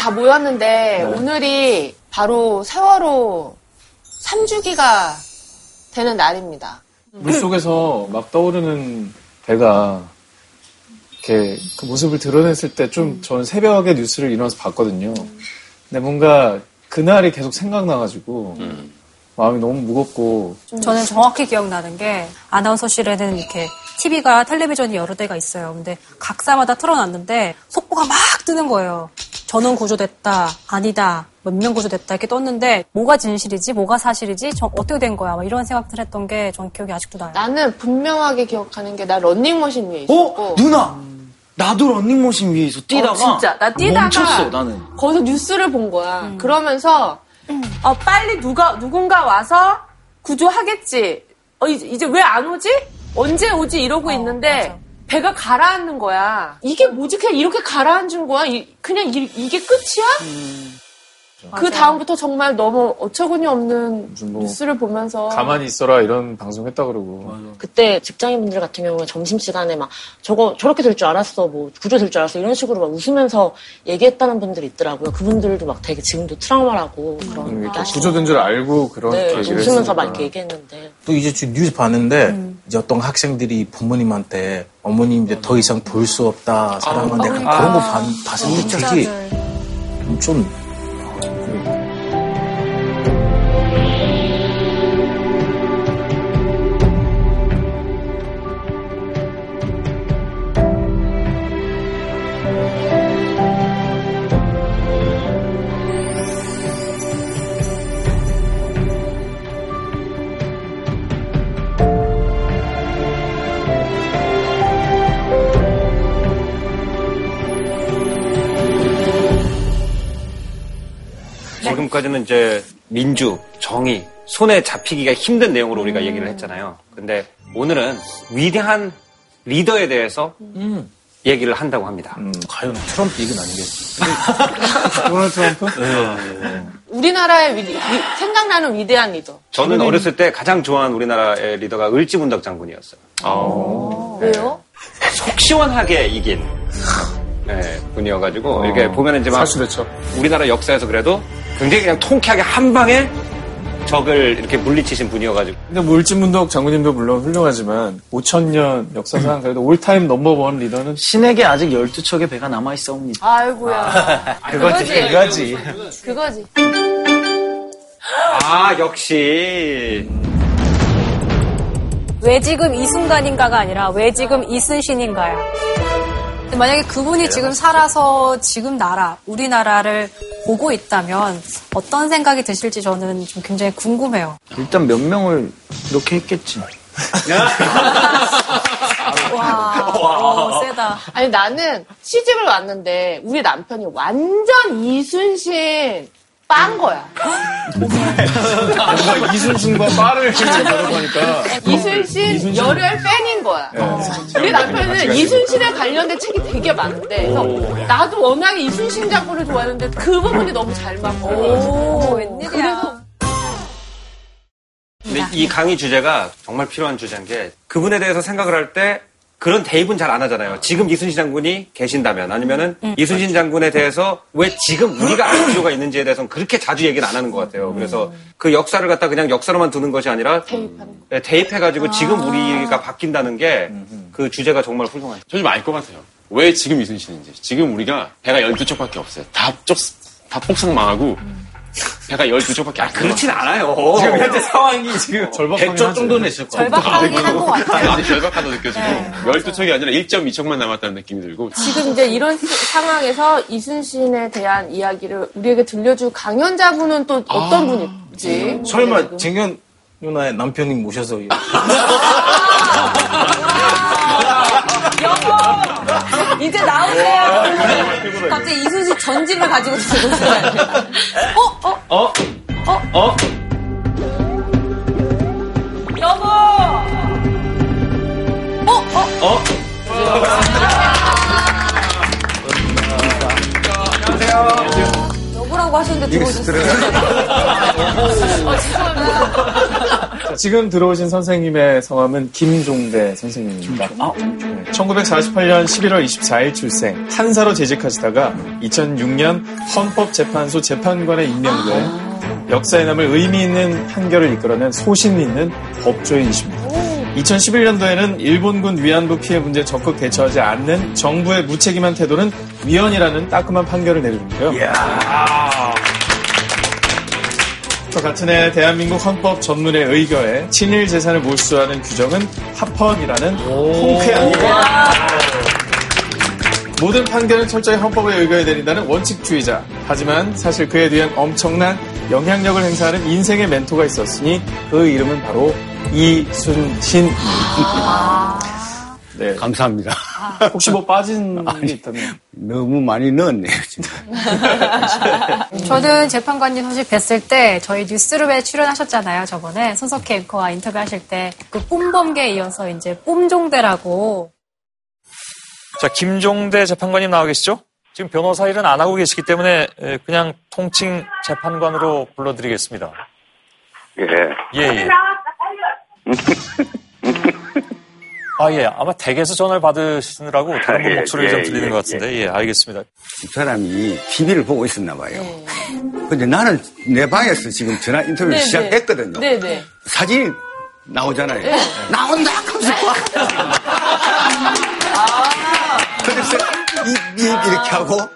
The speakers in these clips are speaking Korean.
다 모였는데 오늘이 바로 세월호 3주기가 되는 날입니다. 물 속에서 막 떠오르는 배가 이렇게 그 모습을 드러냈을 때 좀 저는 새벽에 뉴스를 일어나서 봤거든요. 근데 뭔가 그날이 계속 생각나가지고 마음이 너무 무겁고 저는 정확히 기억나는 게 아나운서실에는 이렇게 TV가 텔레비전이 여러 대가 있어요. 근데 각사마다 틀어놨는데 속보가 막 뜨는 거예요. 전원 구조됐다, 아니다, 몇 명 구조됐다 이렇게 떴는데 뭐가 진실이지, 뭐가 사실이지, 저 어떻게 된 거야, 막 이런 생각들 했던 게 전 기억이 아직도 나요. 나는 분명하게 기억하는 게 나 런닝머신 위에 어? 있었고 누나! 나도 런닝머신 위에서 뛰다가 어, 진짜. 나 뛰다가 멈췄어 나는 거기서 뉴스를 본 거야. 그러면서 어, 빨리 누가 누군가 와서 구조하겠지. 어, 이제, 이제 왜 안 오지? 언제 오지? 이러고 있는데 맞아. 배가 가라앉는 거야. 이게 뭐지? 그냥 이렇게 가라앉은 거야? 이, 그냥 이, 게 끝이야? 그 맞아요. 다음부터 정말 너무 어처구니 없는 뭐 뉴스를 보면서 가만히 있어라 이런 방송 했다 그러고 그때 직장인분들 같은 경우는 점심시간에 막 저거 저렇게 될 줄 알았어 뭐 구조 될 줄 알았어 이런 식으로 막 웃으면서 얘기했다는 분들이 있더라고요 그분들도 막 되게 지금도 트라우마라고 그런 음, 얘기 구조된 줄 알고 그런 네, 얘기를 웃으면서 막 했으니까. 이렇게 얘기했는데 또 이제 지금 뉴스 봤는데 이제 어떤 학생들이 부모님한테 어머님 이제 더 이상 볼 수 없다 사랑한데 약간 그런 거 봤, 봤을 때 되게 좀 지금까지는 이제 민주, 정의, 손에 잡히기가 힘든 내용으로 우리가 얘기를 했잖아요. 근데 오늘은 위대한 리더에 대해서 얘기를 한다고 합니다. 과연 트럼프 얘기는 아니겠지. 도널드 트럼프? 우리나라의 위- 위- 생각나는 위대한 리더. 저는 어렸을 때 가장 좋아하는 우리나라의 리더가 을지문덕 장군이었어요. 왜요? 속 시원하게 이긴 네, 분이어가지고 이렇게 보면은 이제 막 사실대처 우리나라 역사에서 그래도 굉장히 그냥 통쾌하게 한 방에 적을 이렇게 물리치신 분이어가지고 근데 뭐 울진문덕 장군님도 물론 훌륭하지만 5천년 역사상 그래도 올타임 넘버원 리더는 신에게 아직 12척의 배가 남아있사옵니다 아이고야. 그거지, 그거지. 그거지. 아 역시 왜 지금 이 순간인가가 아니라 왜 지금 이순신인가야. 만약에 그분이 지금 살아서 지금 나라, 우리나라를 보고 있다면 어떤 생각이 드실지 저는 좀 굉장히 궁금해요. 일단 몇 명을 이렇게 했겠지 와, 오, 세다. 아니 나는 시집을 왔는데 우리 남편이 완전 이순신 빤 거야. 뭔가 이순신과 빠를 하니까 이순신 열혈 팬인 거야. 우리 남편은 이순신에 관련된 책이 되게 많은데 그래서 나도 워낙에 이순신 장군을 좋아하는데 그 부분이 너무 잘 맞고. 오, 웬일이야. 그래서 근데 이 강의 주제가 정말 필요한 주제인 게 그분에 대해서 생각을 할 때 그런 대입은 잘 안 하잖아요. 지금 이순신 장군이 계신다면 아니면은 이순신 장군에 대해서 왜 지금 우리가 알 필요가 있는지에 대해서는 그렇게 자주 얘기는 안 하는 것 같아요. 그래서 그 역사를 갖다 그냥 역사로만 두는 것이 아니라 대입하는 거. 네, 대입해가지고 지금 우리가 바뀐다는 게 그 주제가 정말 훌륭해요. 저좀 알 것 같아요. 왜 지금 이순신인지. 지금 우리가 배가 12척밖에 없어요. 다 쪽, 다 폭삭 망하고 배가 12척밖에 안 그렇진 않아요. 지금 현재 상황이 지금 절박하긴 100조 하죠. 정도는 있을 거야. 절박하긴 한것 같아요. 나도 절박하다 느껴지고 12척이 아니라 1.2척만 남았다는 느낌이 들고 지금 이제 이런 상황에서 이순신에 대한 이야기를 우리에게 들려줄 강연자분은 또 어떤 분이지? 설마 쟁현 누나의 남편님 모셔서 이제 나오세요. 갑자기 이순신 전집을 가지고 들어오시면 어? 어? 어? 어? 어? 여보! 어? 어? 어? 여보라고 하셨는데 들어오셨어요. 어, 죄송합니다. 지금 들어오신 선생님의 성함은 김종대 선생님입니다. 아, 1948년 11월 24일 출생, 판사로 재직하시다가 2006년 헌법재판소 재판관에 임명돼 역사에 남을 의미 있는 판결을 이끌어낸 소신 있는 법조인이십니다. 2011년도에는 일본군 위안부 피해 문제에 적극 대처하지 않는 정부의 무책임한 태도는 위헌이라는 따끔한 판결을 내리는데요. 또 같은 해 대한민국 헌법 전문의 의결에 친일 재산을 몰수하는 규정은 합헌이라는 통쾌한 모든 판결은 철저히 헌법에 의거해 내린다는 원칙주의자. 하지만 사실 그에 대한 엄청난 영향력을 행사하는 인생의 멘토가 있었으니 그 이름은 바로 이순신입니다. 네. 감사합니다. 혹시 뭐 빠진 게 있다면? 너무 많이 넣었네요, 진짜. 저는 재판관님 사실 뵀을 때 저희 뉴스룸에 출연하셨잖아요. 저번에 손석희 앵커와 인터뷰하실 때 그 뽐범계에 이어서 이제 뽐종대라고 자, 김종대 재판관님 나와 계시죠? 지금 변호사 일은 안 하고 계시기 때문에 에, 그냥 통칭 재판관으로 불러드리겠습니다. 예. 예, 예. 아, 예. 아마 댁에서 전화를 받으시느라고 다른 분 예, 목소리가 좀 예, 들리는 예, 것 같은데, 예, 알겠습니다. 이 사람이 TV를 보고 있었나 봐요. 근데 나는 내 방에서 지금 전화 인터뷰를 네, 시작했거든요. 네 네. 사진이 나오잖아요. 나온다! 하면서 막. 그래서 입, 입 이렇게 하고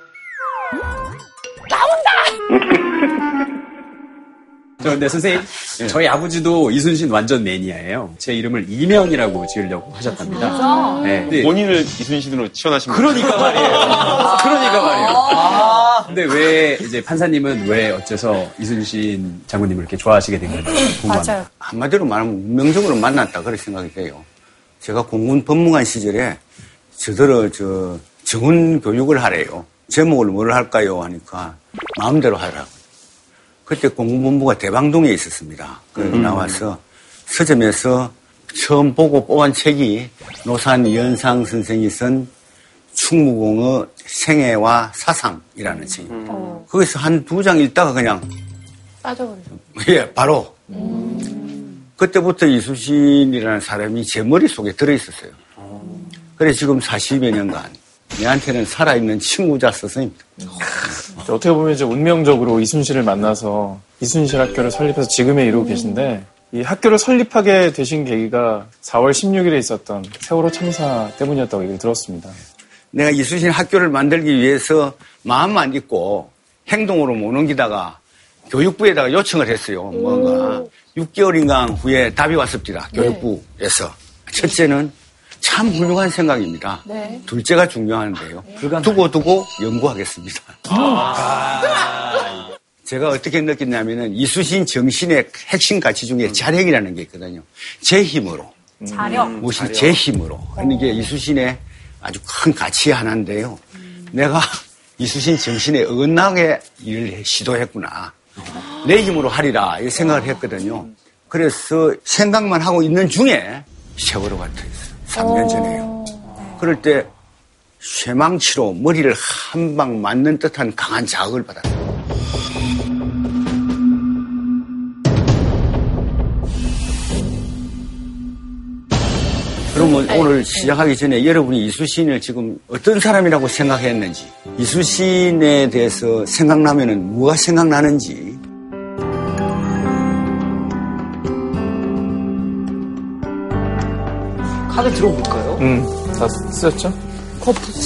저 근데 선생님, 저희 아버지도 이순신 완전 매니아예요. 제 이름을 이명이라고 지으려고 하셨답니다. 네. 근데 본인을 이순신으로 치환하신 그러니까 말이에요. 그러니까 말이에요. 근데 왜 이제 판사님은 왜 어째서 이순신 장군님을 이렇게 좋아하시게 된 건지 궁금합니다. 맞아요. 한마디로 말하면 운명적으로 만났다 그런 생각이 돼요. 제가 공군 법무관 시절에 저더러 저 정원 교육을 하래요. 제목을 뭘 할까요? 하니까 마음대로 하라고. 그때 공군본부가 대방동에 있었습니다. 그 나와서 서점에서 처음 보고 뽑은 책이 노산 이현상 선생이 쓴 충무공의 생애와 사상이라는 책입니다. 거기서 한 두 장 읽다가 그냥 빠져버려. 예, 바로. 그때부터 이수신이라는 사람이 제 머릿속에 들어있었어요. 그래, 지금 40여 년간 내한테는 살아있는 친구자 스승입니다. 어떻게 보면 이제 운명적으로 이순신을 만나서 이순신 학교를 설립해서 지금에 이루고 계신데 이 학교를 설립하게 되신 계기가 4월 16일에 있었던 세월호 참사 때문이었다고 얘기를 들었습니다. 내가 이수신 학교를 만들기 위해서 마음만 있고 행동으로 못 옮기다가 교육부에다가 요청을 했어요. 뭔가 6개월인가 후에 답이 왔습니다. 교육부에서. 첫째는 참 훌륭한 생각입니다. 네. 둘째가 중요한데요. 두고 두고 연구하겠습니다. 제가 어떻게 느꼈냐면은 이수신 정신의 핵심 가치 중에 자력이라는 게 있거든요. 제 힘으로. 자력. 무엇이 제 힘으로 하는 게 이수신의 아주 큰 가치 하나인데요. 내가 이수신 정신에 어긋나게 일을 시도했구나. 내 힘으로 하리라 이 생각을 했거든요. 그래서 생각만 하고 있는 중에 세월호가 터졌어요. 3년 전에요. 그럴 때 쇠망치로 머리를 한 방 맞는 듯한 강한 자극을 받았어요. 그러면 오늘 시작하기 전에 여러분이 이수신을 지금 어떤 사람이라고 생각했는지, 이수신에 대해서 생각나면은 뭐가 생각나는지, 카드 들어볼까요? 음, 다 쓰셨죠?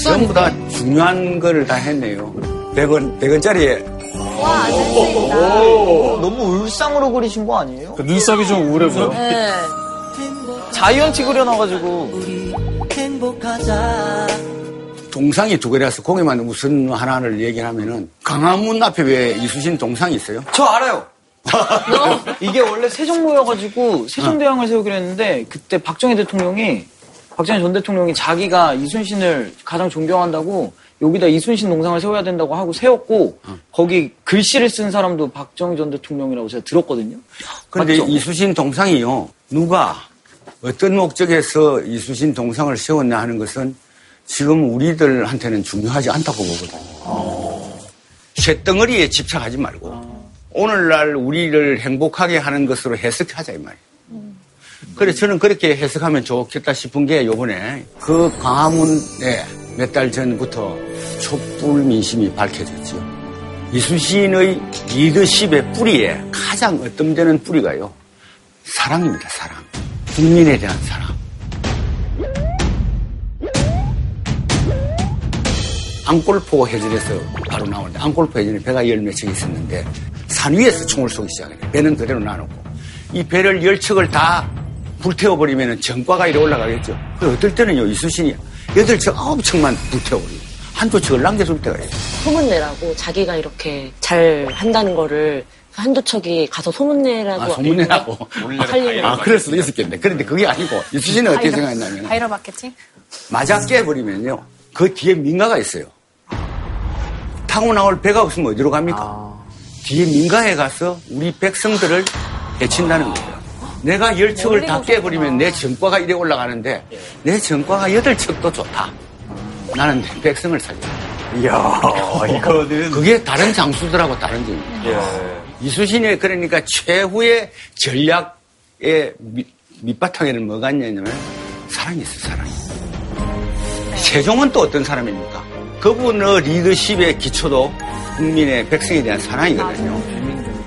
전부 다 중요한 거를 다 했네요. 100원, 100원짜리에 너무 울상으로 그리신 거 아니에요? 그 눈썹이 좀 우울해 보여. 네. 자이언티 그려놔가지고. 동상이 두 개라서 거기만 무슨 하나를 얘기하면은 강화문 앞에 왜 이수신 동상이 있어요? 저 알아요. 이게 원래 세종로여가지고 세종대왕을 세우기로 했는데 그때 박정희 대통령이 박정희 전 대통령이 자기가 이순신을 가장 존경한다고 여기다 이순신 동상을 세워야 된다고 하고 세웠고 거기 글씨를 쓴 사람도 박정희 전 대통령이라고 제가 들었거든요. 그런데 맞죠? 이수신 동상이요. 누가 어떤 목적에서 이수신 동상을 세웠냐 하는 것은 지금 우리들한테는 중요하지 않다고 보거든요. 쇳덩어리에 집착하지 말고 오늘날 우리를 행복하게 하는 것으로 해석하자 이 말이에요. 그래서 저는 그렇게 해석하면 좋겠다 싶은 게 요번에 그 광화문에 몇 달 전부터 촛불 민심이 밝혀졌죠. 이순신의 리더십의 뿌리에 가장 어떤 뿌리가요. 사랑입니다, 사랑. 국민에 대한 사랑. 안골포 해전에서 바로 나오는데 안골포 해전에 배가 열 몇 척 있었는데 산 위에서 총을 쏘기 시작해요. 배는 그대로 놔놓고 이 배를 열 척을 다 불태워버리면 전과가 이래 올라가겠죠. 그 어떨 때는요 이수신이 여덟 척 아홉 척만 불태워버리고 한두 척을 남겨줄 때가 있어요. 소문내라고 자기가 이렇게 잘 한다는 거를 한두 척이 가서 소문내라고 아, 소문내라고. 살리는 아, 그럴 수도 있었겠네. 그런데 그게 아니고 이수신은 어떻게 생각했냐면 바이럴 마케팅? 맞아 깨버리면요. 그 뒤에 민가가 있어요. 타고 나올 배가 없으면 어디로 갑니까? 뒤 에 민가에 가서 우리 백성들을 해친다는 거예요. 내가 열 척을 다 깨버리면 내 전과가 이래 올라가는데 내 전과가 여덟 척도 좋다. 나는 내 백성을 살린다. 이야, 이거는. 그게 다른 장수들하고 다른 점입니다. 예. 이수신의 그러니까 최후의 전략의 밑, 밑바탕에는 뭐가 있냐면 사랑이 있어, 사랑이. 세종은 또 어떤 사람입니까? 그분의 리더십의 기초도 국민의 백성에 대한 사랑이거든요.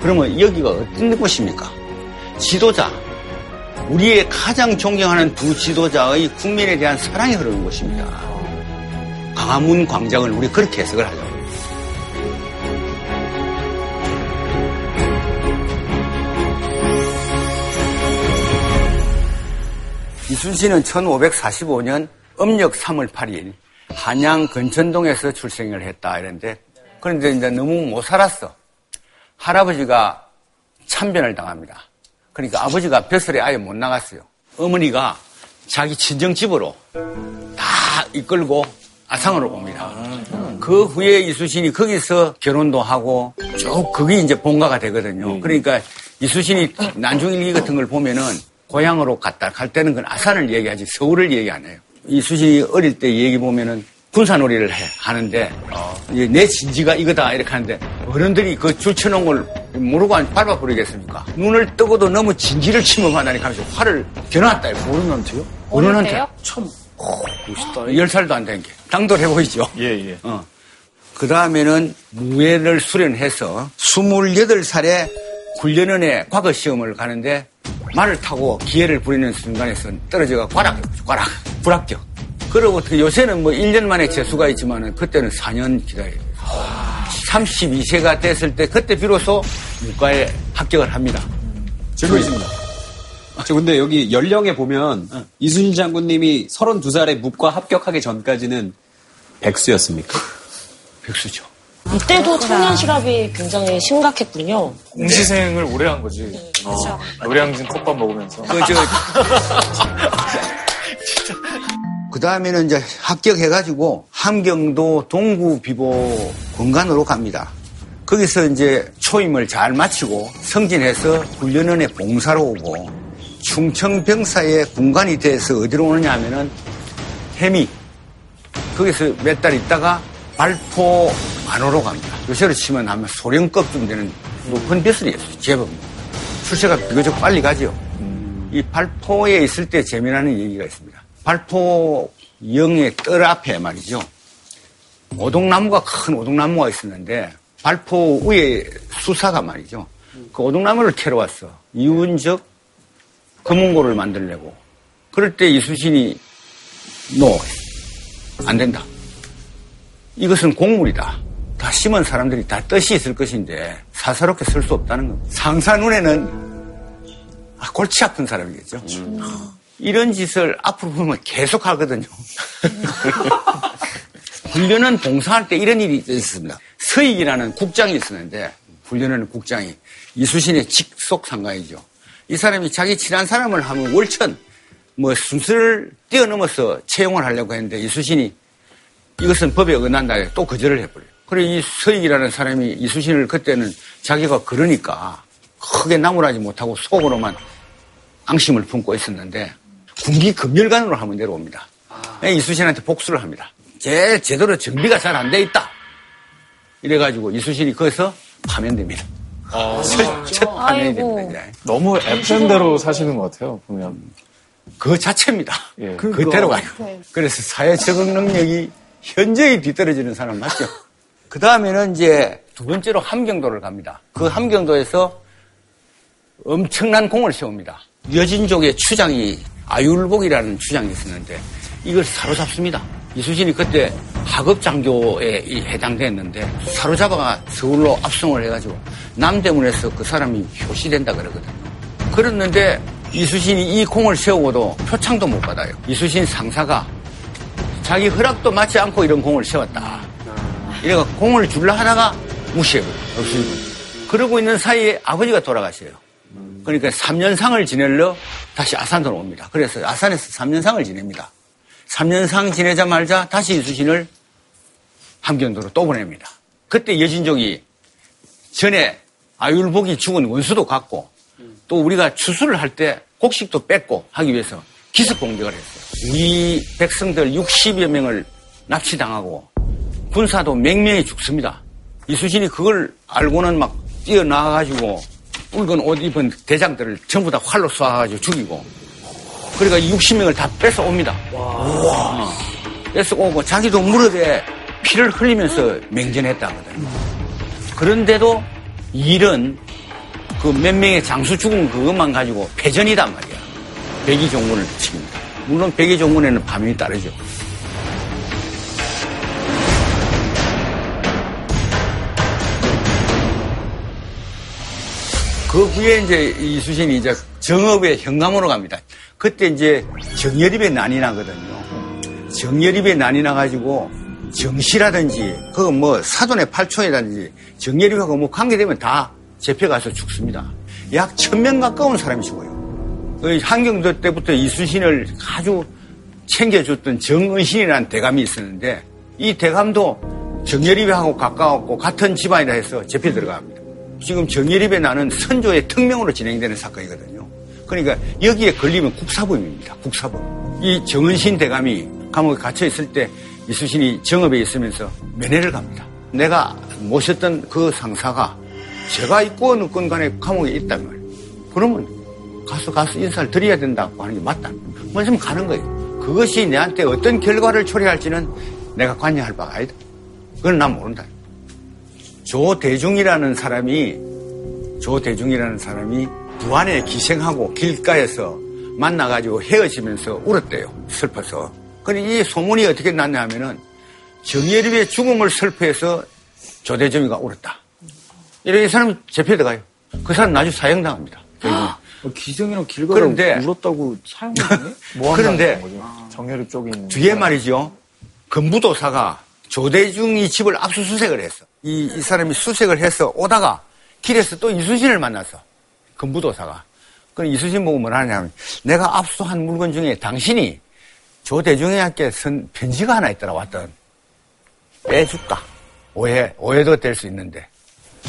그러면 여기가 어떤 곳입니까? 지도자. 우리의 가장 존경하는 두 지도자의 국민에 대한 사랑이 흐르는 곳입니다. 광화문 광장을 우리 그렇게 해석을 하죠. 이순신은 1545년 음력 3월 8일 한양 근천동에서 출생을 했다 이랬는데 그런데 이제 너무 못 살았어. 할아버지가 참변을 당합니다. 그러니까 아버지가 벼슬에 아예 못 나갔어요. 어머니가 자기 친정 집으로 다 이끌고 아상으로 옵니다. 그 후에 이수신이 거기서 결혼도 하고 쭉 그게 이제 본가가 되거든요. 그러니까 이수신이 난중일기 같은 걸 보면은 고향으로 갔다 갈 때는 그건 아산을 얘기하지 서울을 얘기 안 해요. 이수신이 어릴 때 얘기 보면은 군사놀이를 해, 하는데 이제 내 진지가 이거다 이렇게 하는데 어른들이 그 줄쳐놓은 걸 모르고 안 밟아버리겠습니까? 눈을 뜨고도 너무 진지를 침범하다니 하면서 화를 겨놨다. 어른한테요? 어른한테. 참 멋있다. 열 살도 안 된 게. 당돌해 보이죠? 예, 예. 어. 그 다음에는 무예를 수련해서 28살에 훈련원에 과거 시험을 가는데 말을 타고 기회를 부리는 순간에서 떨어져가 과락, 과락, 불합격. 그로부터 요새는 뭐 1년 만에 재수가 있지만은 그때는 4년 기다려요. 32세가 됐을 때 그때 비로소 문과에 합격을 합니다. 질문 있습니다. 저 근데 여기 연령에 보면 이순신 장군님이 32살에 묵과 합격하기 전까지는 백수였습니까? 백수죠. 이때도 청년 실업이 굉장히 심각했군요. 공시생을 오래 한 거지. 그렇죠. 노량진 컵밥 먹으면서. 그, 저, 그 다음에는 이제 합격해가지고 함경도 동구 비보 본관으로 갑니다. 거기서 이제 초임을 잘 마치고 승진해서 훈련원에 봉사로 오고 충청병사의 군관이 돼서 어디로 오느냐 하면은 해미 거기서 몇 달 있다가 발포 안으로 갑니다. 요새로 치면 아마 소령급쯤 되는 높은 벼슬이었어요. 제법. 출세가 비교적 빨리 가죠. 이 발포에 있을 때 재미나는 얘기가 있습니다. 발포 영의 뜰 앞에 말이죠. 오동나무가 큰 오동나무가 있었는데 발포 위에 수사가 말이죠. 그 오동나무를 캐러 왔어. 이운적 금은고를 만들려고. 그럴 때 이수신이 노. 안 된다. 이것은 곡물이다. 다 심은 사람들이 다 뜻이 있을 것인데 사사롭게 쓸 수 없다는 겁니다. 상사 눈에는 아, 골치 아픈 사람이겠죠. 이런 짓을 앞으로 보면 계속 하거든요. 훈련은 봉사할 때 이런 일이 있었습니다. 서익이라는 국장이 있었는데 훈련하는 국장이 이수신의 직속 상가이죠. 이 사람이 자기 친한 사람을 하면 월천 뭐 순서를 뛰어넘어서 채용을 하려고 했는데 이수신이 이것은 법에 어긋난다 해서 또 거절을 해버려요. 그래 이 서익이라는 사람이 이수신을 그때는 자기가 그러니까 크게 나무라지 못하고 속으로만 앙심을 품고 있었는데 군기 금멸관으로 하면 내려옵니다. 이수신한테 복수를 합니다. 제일 제대로 정비가 잘 안 돼 있다. 이래가지고 이수신이 거기서 파면됩니다. 첫 판명이 됩니다. 이제. 너무 FM대로 사시는 것 같아요, 보면. 그 자체입니다. 예. 그대로 가요. 그래서 사회 적응 능력이 현저히 뒤떨어지는 사람 맞죠? 그 다음에는 이제 두 번째로 함경도를 갑니다. 그 함경도에서 엄청난 공을 세웁니다. 여진족의 추장이 아율복이라는 추장이 있었는데 이걸 사로잡습니다. 이수진이 그때 하급장교에 이- 해당됐는데 사로잡아가 서울로 압송을 해가지고 남대문에서 그 사람이 표시된다 그러거든요. 그랬는데 이수신이 이 공을 세우고도 표창도 못 받아요. 이수신 상사가 자기 허락도 맞지 않고 이런 공을 세웠다. 이래가 공을 줄라 하다가 무시해버려. 없으니까. 그러고 있는 사이에 아버지가 돌아가셔요. 그러니까 3년상을 지내려 다시 아산으로 옵니다. 그래서 아산에서 3년상을 지냅니다. 3년상 지내자 말자 다시 이수신을 함경도로 또 보냅니다. 그때 여진족이 전에 아율복이 죽은 원수도 갔고 또 우리가 추수를 할 때 곡식도 뺏고 하기 위해서 기습 공격을 했어요. 우리 백성들 60여 명을 납치당하고 군사도 맹명히 죽습니다. 이수신이 그걸 알고는 막 뛰어나가가지고 붉은 옷 입은 대장들을 전부 다 활로 쏴가지고 죽이고 그러니까 60명을 다 뺏어옵니다. 어. 뺏어오고 자기도 무릎에 피를 흘리면서 맹전했다거든요. 그런데도 일은 그 몇 명의 장수 죽은 그것만 가지고 패전이단 말이야. 백의종군을 칩니다. 물론 백의종군에는 밤이 따르죠. 그 후에 이제 이수신이 이제 정업의 현감으로 갑니다. 그때 이제 정열입에 난이 나거든요. 정열입에 난이 나가지고 정시라든지 그거 뭐 사돈의 팔촌이라든지 정열입하고 뭐 관계되면 다 잡혀가서 죽습니다. 약 천 명 가까운 사람이 죽어요. 그 한경도 때부터 이수신을 아주 챙겨줬던 정은신이라는 대감이 있었는데 이 대감도 정열입하고 가까웠고 같은 집안이라 해서 잡혀 들어갑니다. 지금 정예립에 나는 선조의 특명으로 진행되는 사건이거든요. 그러니까 여기에 걸리면 국사범입니다. 국사범. 이 정은신 대감이 감옥에 갇혀 있을 때 이수신이 정업에 있으면서 면회를 갑니다. 내가 모셨던 그 상사가 제가 있고 누건 간에 감옥에 있단 말이에요. 그러면 가서 가서 인사를 드려야 된다고 하는 게 맞다. 먼저 가는 거예요. 그것이 내한테 어떤 결과를 초래할지는 내가 관여할 바가 아니다. 그건 난 모른다. 조대중이라는 사람이 조대중이라는 사람이 부안에 기생하고 길가에서 만나가지고 헤어지면서 울었대요. 슬퍼서. 근데 이 소문이 어떻게 났냐 하면은 정예립의 죽음을 슬퍼해서 조대중이가 울었다. 이렇게 사람이 잡혀들어가요. 그 사람 나중에 사형당합니다. 결국은. 기생이랑 길가에 그런데 울었다고 사용되네? 뭐 그런데? 정열입 쪽에 있는 뒤에 말이죠. 금부도사가 조대중이 집을 압수수색을 했어. 이, 이 사람이 수색을 해서 오다가 길에서 또 이수신을 만났어. 금부도사가. 그 이수신 보고 뭐라 하냐면 내가 압수한 물건 중에 당신이 조대중에게 쓴 편지가 하나 있더라 왔던 빼줄까? 오해, 오해도 될 수 있는데.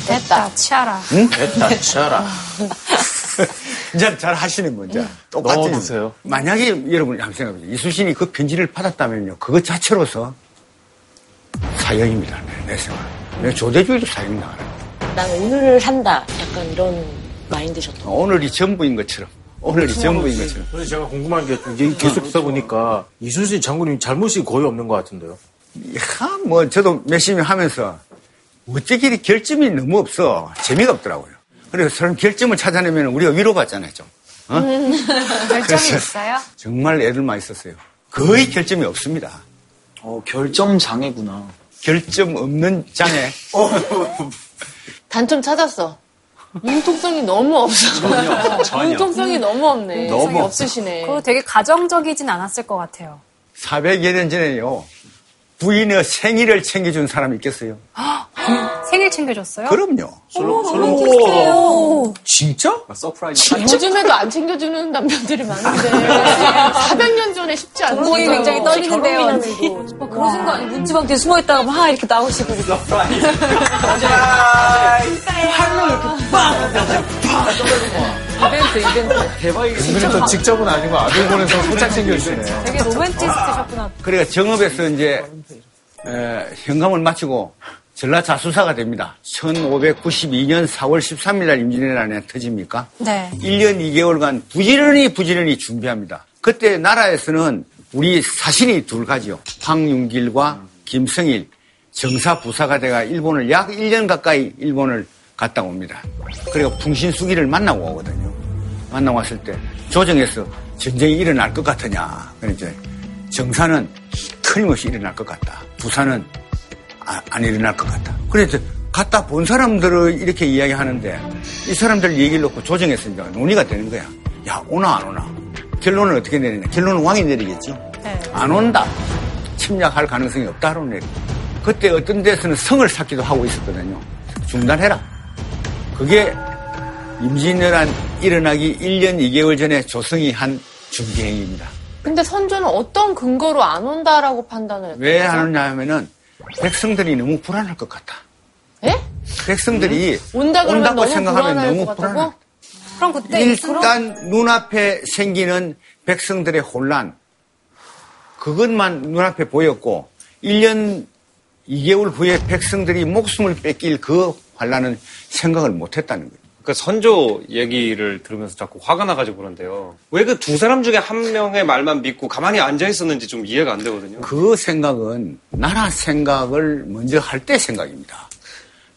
됐다, 치아라. 응? 됐다, 치아라. 이제 잘 하시는 거죠. 똑같이. 넣어두세요. 만약에 여러분이 한번 생각해보세요. 이수신이 그 편지를 받았다면요. 그것 자체로서 사형입니다. 내, 내 생각. 내 조대주의도 사형 나가요. 난 오늘을 산다. 약간 이런 마인드셨던 거. 오늘이 전부인 것처럼. 오늘이 전부인 것처럼. 그래서 제가 궁금한 게 이게 계속 듣다 보니까 이순신 장군님 잘못이 거의 없는 것 같은데요. 야, 뭐, 저도 열심히 하면서 어떻게 이렇게 결점이 너무 없어. 재미가 없더라고요. 그래서 그런 결점을 찾아내면 우리가 위로받잖아요, 좀. 어? 결정이 그래서 있어요? 정말 애들 많이 썼어요. 거의 결점이 없습니다. 어, 결점 장애구나. 결점 없는 장애. 단점 찾았어. 융통성이 너무 없어. 전혀, 전혀. 융통성이 너무 없네. 너무. 없으시네. 그거 되게 가정적이진 않았을 것 같아요. 400여 년 전에요. 부인의 생일을 챙겨준 사람이 있겠어요? 생일 챙겨줬어요? 그럼요. 오, 진짜? Surprise. 요즘에도 안 챙겨주는 남편들이 많은데 400년 전에 쉽지 않은 동공이 굉장히 떨리는데요. 막 그러신 거 아니에요? 문지방 뒤에 숨어있다가 막 이렇게 나오시고. 이벤트 이벤트. 은근히 또 직접은 아니고 아들 보내서 살짝 챙겨주시네. 되게 로맨티스트셨구나. 그러니까 정읍에서 이제 에, 현감을 마치고 전라자수사가 됩니다. 1592년 4월 13일 날 임진왜란에 터집니까? 네. 1년 2개월간 부지런히 부지런히 준비합니다. 그때 나라에서는 우리 사신이 둘 가지요. 황윤길과 김성일 정사 부사가 돼가 일본을 약 1년 가까이 일본을 갔다 옵니다. 그리고 풍신수기를 만나고 오거든요. 만나고 왔을 때 조정에서 전쟁이 일어날 것 같으냐. 그래 이제 정사는 틀림없이 일어날 것 같다. 부사는 아, 안 일어날 것 같다. 그래서 갔다 본 사람들을 이렇게 이야기하는데 이 사람들 얘기를 놓고 이제 논의가 되는 거야. 야, 오나 안 오나. 결론은 어떻게 내리냐. 결론은 왕이 내리겠죠. 네. 안 온다. 침략할 가능성이 없다로 내리. 그때 어떤 데서는 성을 쌓기도 하고 있었거든요. 중단해라. 그게 임진왜란 일어나기 1년 2개월 전에 조성이 한 준비 행위입니다. 근데 선조는 어떤 근거로 안 온다라고 판단을 했어요? 왜 하느냐 하면은 백성들이 너무 불안할 것 같다. 예? 백성들이 온다 그러면 온다고 너무 생각하면 너무 것 불안하다. 그럼 그때 일단 눈앞에 생기는 백성들의 혼란 그것만 눈앞에 보였고 1년 2개월 후에 백성들이 목숨을 뺏길 그 환란은 생각을 못했다는 거예요. 그 선조 얘기를 들으면서 자꾸 화가 나가지고 그런데요. 왜 그 두 사람 중에 한 명의 말만 믿고 가만히 앉아 있었는지 좀 이해가 안 되거든요. 그 생각은 나라 생각을 먼저 할 때 생각입니다.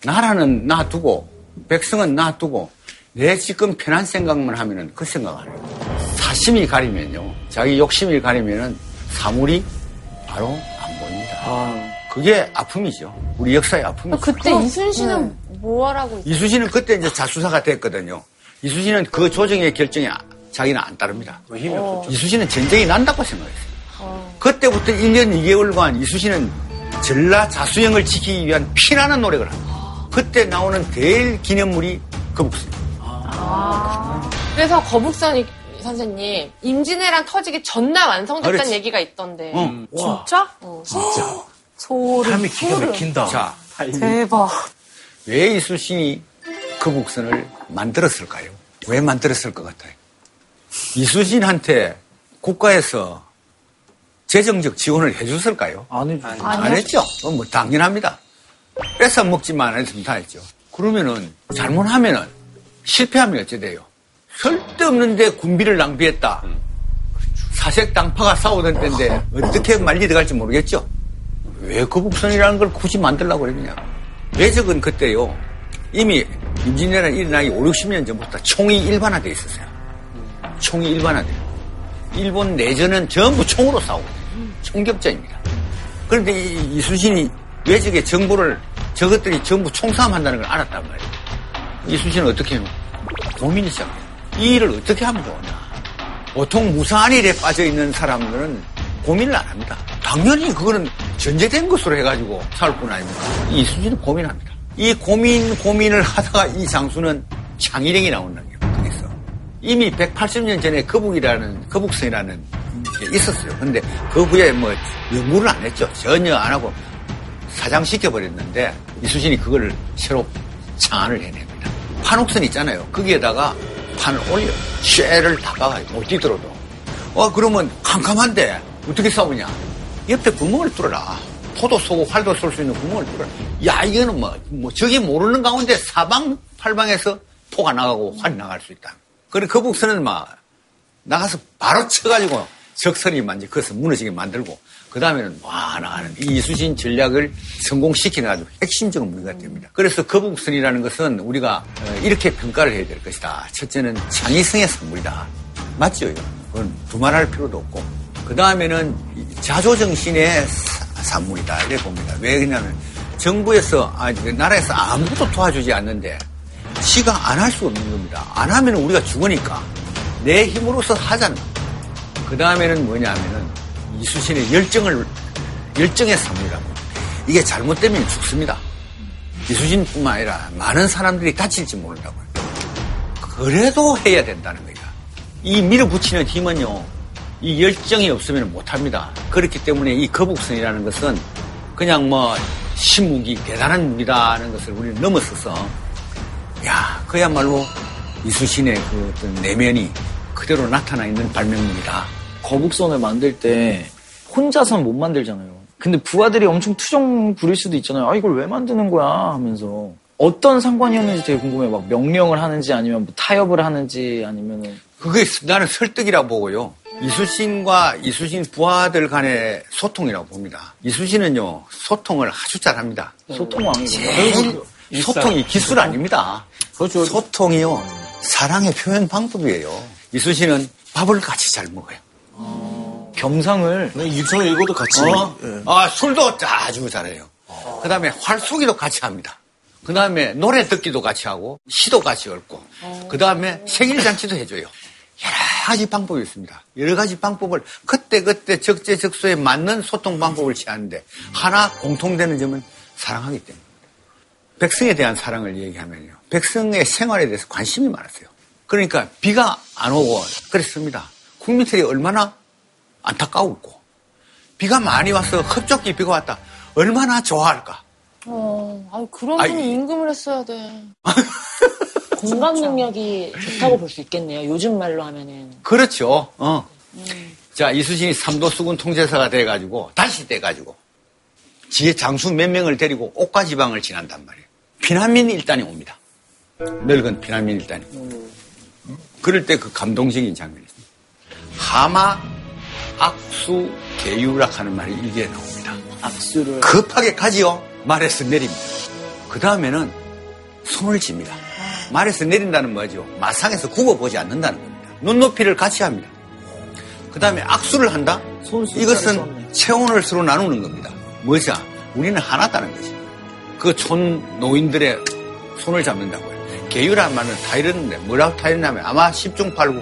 나라는 놔두고 백성은 놔두고 내 지금 편한 생각만 하면은 그 생각 안 해요. 사심이 가리면요. 자기 욕심이 가리면은 사물이 바로 안 보입니다. 그게 아픔이죠. 우리 역사의 아픔이죠. 그때 이순신은 뭐 하라고 있어요? 이수진은 그때 이제 자수사가 됐거든요. 이수진은 그 조정의 결정에 자기는 안 따릅니다. 힘이 없었죠. 이수진은 전쟁이 난다고 생각했어요. 그때부터 1년 2개월간 이수진은 전라 자수영을 지키기 위한 피나는 노력을 합니다. 그때 나오는 대일 기념물이 거북선. 그래서 거북선이 선생님 임진왜란 터지기 전날 완성됐다는 그렇지. 얘기가 있던데 응. 진짜? 진짜. 소름. 삶이 기가 막힌다. 자, 대박. 왜 이수신이 거북선을 만들었을까요? 왜 만들었을 것 같아요? 이수신한테 국가에서 재정적 지원을 해줬을까요? 안 해줘. 안 했죠. 그건 뭐 당연합니다. 뺏어 먹지만 안 했으면 다 했죠. 그러면은 잘못하면은 실패하면 어째 돼요? 쓸데없는데 군비를 낭비했다. 사색 당파가 싸우던 때인데 어떻게 말리 들어갈지 모르겠죠. 왜 거북선이라는 걸 굳이 만들려고 그랬냐. 외적은 그때요. 이미 임진왜란 일어나기 5, 60년 전부터 총이 일반화돼 있었어요. 총이 일반화돼. 일본 내전은 전부 총으로 싸우고 총격전입니다. 그런데 이, 이수신이 외적의 정보를 저것들이 전부 총싸움한다는 걸 알았단 말이에요. 이수신은 어떻게 해요? 고민이 시작해요. 이 일을 어떻게 하면 좋으냐. 보통 무사한 일에 빠져 있는 사람들은 고민을 안 합니다. 당연히 그거는 전제된 것으로 해가지고 살 뿐 아닙니까? 이수진은 고민합니다. 이 고민, 고민을 하다가 이 장수는 창의령이 나온다는 게 그래서 이미 180년 전에 거북이라는, 거북선이라는 게 있었어요. 근데 그 후에 뭐 연구를 안 했죠. 전혀 안 하고 사장시켜버렸는데 이수진이 그걸 새로 창안을 해냅니다. 판옥선 있잖아요. 거기에다가 판을 올려. 쇠를 다 박아요. 못 뛰더라도. 어, 그러면 캄캄한데 어떻게 싸우냐? 옆에 구멍을 뚫어라. 포도 쏘고 활도 쏠 수 있는 구멍을 뚫어라. 야, 이거는 뭐, 뭐, 저기 모르는 가운데 사방, 팔방에서 포가 나가고 활이 나갈 수 있다. 그리고 거북선은 막, 나가서 바로 쳐가지고 적선이 만지 그것을 무너지게 만들고, 그 다음에는 와, 나가는 이 이수신 전략을 성공시켜가지고 핵심적인 무기가 됩니다. 그래서 거북선이라는 것은 우리가 어, 이렇게 평가를 해야 될 것이다. 첫째는 창의성의 선물이다. 맞죠? 이거? 그건 두말할 필요도 없고. 그 다음에는 자조정신의 사- 산물이다. 이렇게 봅니다. 왜 그러냐면 정부에서, 아, 나라에서 아무것도 도와주지 않는데 지가 안 할 수 없는 겁니다. 안 하면 우리가 죽으니까 내 힘으로서 하잖아. 그 다음에는 뭐냐면은 이수신의 열정을, 열정의 산물이라고. 이게 잘못되면 죽습니다. 이수신뿐만 아니라 많은 사람들이 다칠지 모른다고요. 그래도 해야 된다는 거예요. 이 밀어붙이는 힘은요, 이 열정이 없으면 못합니다. 그렇기 때문에 이 거북선이라는 것은 그냥 뭐 신무기, 대단한 무기다는 것을 우리는 넘어서서, 야, 그야말로 이수신의 그 어떤 내면이 그대로 나타나 있는 발명물이다. 거북선을 만들 때 혼자선 못 만들잖아요. 근데 부하들이 엄청 투정 부릴 수도 있잖아요. 아, 이걸 왜 만드는 거야? 하면서. 어떤 상관이었는지 되게 궁금해요. 막 명령을 하는지 아니면 뭐 타협을 하는지 아니면은. 그게 나는 설득이라고 보고요. 이수신과 이수신 부하들 간의 소통이라고 봅니다. 이수신은요, 소통을 아주 잘합니다. 소통. 제일 소통이 기술 아닙니다. 그렇죠. 소통이요, 사랑의 표현 방법이에요. 이수신은 밥을 같이 잘 먹어요. 겸상을. 유치원 읽어도 같이. 어? 예. 아, 술도 아주 잘해요. 그 다음에 활쏘기도 같이 합니다. 그 다음에 노래 듣기도 같이 하고, 시도 같이 읽고, 그 다음에 생일잔치도 해줘요. 여러 가지 방법이 있습니다. 여러 가지 방법을 그때그때 적재적소에 맞는 소통 방법을 취하는데, 하나 공통되는 점은 사랑하기 때문에. 백성에 대한 사랑을 얘기하면요. 백성의 생활에 대해서 관심이 많았어요. 그러니까 비가 안 오고 그랬습니다. 국민들이 얼마나 안타까웠고, 비가 많이 와서 흡족히 비가 왔다. 얼마나 좋아할까? 어, 아유, 그런 아이. 분이 임금을 했어야 돼. 공감 능력이 좋다고 볼 수 있겠네요. 요즘 말로 하면은. 그렇죠. 어. 자, 이수신이 삼도수군 통제사가 돼가지고, 다시 돼가지고, 지혜 장수 몇 명을 데리고 옥가 지방을 지난단 말이에요. 피난민 일단이 옵니다. 늙은 피난민 일단이. 그럴 때 그 감동적인 장면이 있습니다. 하마, 악수, 개유락 하는 말이 일기에 나옵니다. 악수를. 급하게 가지요. 말에서 내립니다. 그 다음에는 손을 칩니다. 말에서 내린다는 뭐죠? 마상에서 굽어보지 않는다는 겁니다. 눈높이를 같이 합니다. 그 다음에 악수를 한다? 이것은 체온을 서로 나누는 겁니다. 뭐죠? 우리는 하나다는 거지. 그촌 노인들의 손을 잡는다고요. 계유란 말은 다 이러는데 뭐라고 다 이러냐면 아마 10중 8구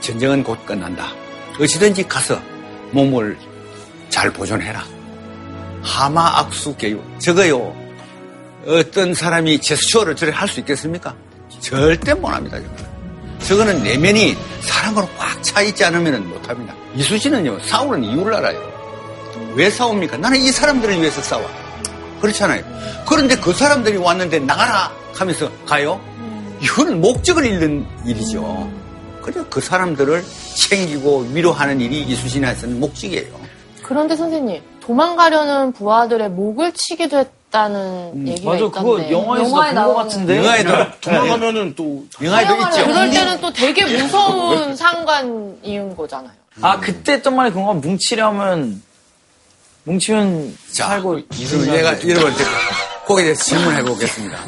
전쟁은 곧 끝난다. 어찌든지 가서 몸을 잘 보존해라. 하마 악수 계유. 저거요. 어떤 사람이 제스처를 저렇게 할수 있겠습니까? 절대 못합니다. 저거는. 저거는 내면이 사랑으로 꽉 차 있지 않으면 못합니다. 이수진은요 싸우는 이유를 알아요. 왜 싸웁니까? 나는 이 사람들을 위해서 싸워. 그렇잖아요. 그런데 그 사람들이 왔는데 나가라 하면서 가요? 이거는 목적을 잃는 일이죠. 그래서 그 사람들을 챙기고 위로하는 일이 이수진한테는 목적이에요. 그런데 선생님, 도망가려는 부하들의 목을 치기도 했 다는 얘기가 맞아, 있던데. 그거 영화에서 본것 나오는- 같은데. 영화에도 도망가면은 또 영화에도 있죠. 그럴 때는 또 되게 무서운 상관이은 거잖아요. 아, 그때 했던 말이 그건가? 뭉치려면, 뭉치면 자, 살고. 그럼 얘가 여러분 거기에 대해서 질문해 보겠습니다.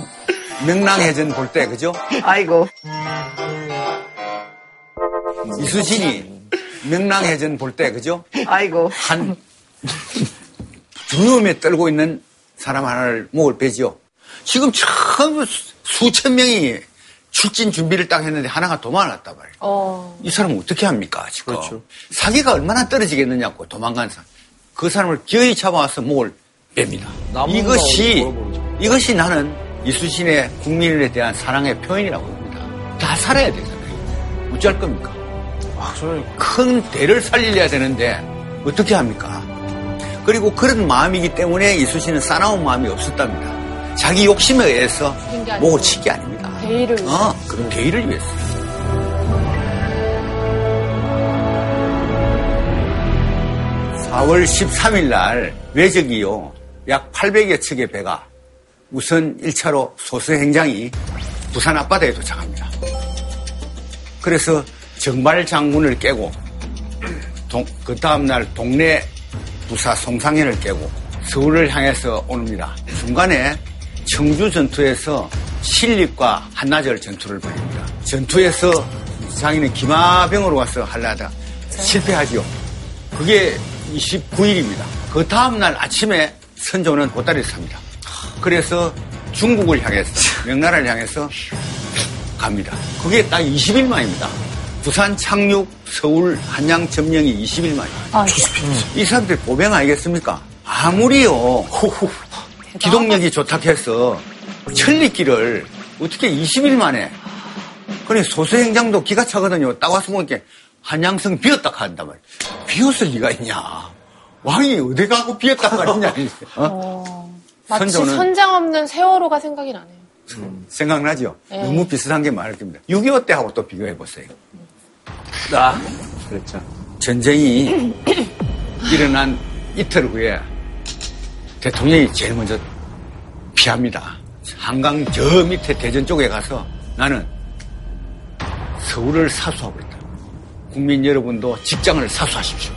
명랑해전 볼 때 그죠? 아이고. 이수진이 명랑해전 볼 때 그죠? 아이고. 한 두려움에 떨고 있는 사람 하나를 목을 베지요. 지금 처음 수- 수천 명이 출진 준비를 딱 했는데 하나가 도망을 갔단 말이에요. 어, 이 사람은 어떻게 합니까, 지금? 그렇죠. 사기가 얼마나 떨어지겠느냐고 도망간 사람. 그 사람을 기어이 잡아와서 목을 뺍니다. 이것이. 이것이 나는 이수신의 국민에 대한 사랑의 표현이라고 봅니다. 다 살아야 되잖아요. 어찌할 겁니까? 아, 저는 큰 대를 살리려야 되는데 어떻게 합니까? 그리고 그런 마음이기 때문에 이수신은 싸나운 마음이 없었답니다. 자기 욕심에 의해서. 목을 친게 아닙니다. 대의를 어, 그런 대의를 위해서. (4월 13일) 날 외적이요 약 800여 척의 배가 우선 1차로 소수 행장이 부산 앞바다에 도착합니다. 그래서 정발 장군을 깨고 동- 그 다음날 동네 부사 송상현을 깨고 서울을 향해서 옵니다. 중간에 청주 전투에서 신립과 한나절 전투를 벌입니다. 전투에서 장인은 기마병으로 와서 하려다 실패하지요. 그게 29일입니다. 그 다음날 아침에 선조는 보따리를 삽니다. 그래서 중국을 향해서 명나라를 향해서 갑니다. 그게 딱 20일 만입니다. 부산 착륙, 서울 한양 점령이 20일 만입니다. 이 사람들 보병 아니겠습니까? 아무리요 기동력이 좋다 해서 천리길을 어떻게 20일 만에 그래 소수행장도 기가 차거든요. 딱 와서 보니까 한양성 비었다 한단 말이야. 비었을 리가 있냐. 왕이 어디 가고 비었다 하느냐. 어? 마치 선조는- 선장 없는 세월호가 생각이 나네요. 생각나죠? 네. 너무 비슷한 게 많을 겁니다. 6.25 때하고 또 비교해 보세요. 아, 그렇죠. 전쟁이 일어난 이틀 후에 대통령이 제일 먼저 피합니다. 한강 저 밑에 대전 쪽에 가서 나는 서울을 사수하고 있다. 국민 여러분도 직장을 사수하십시오.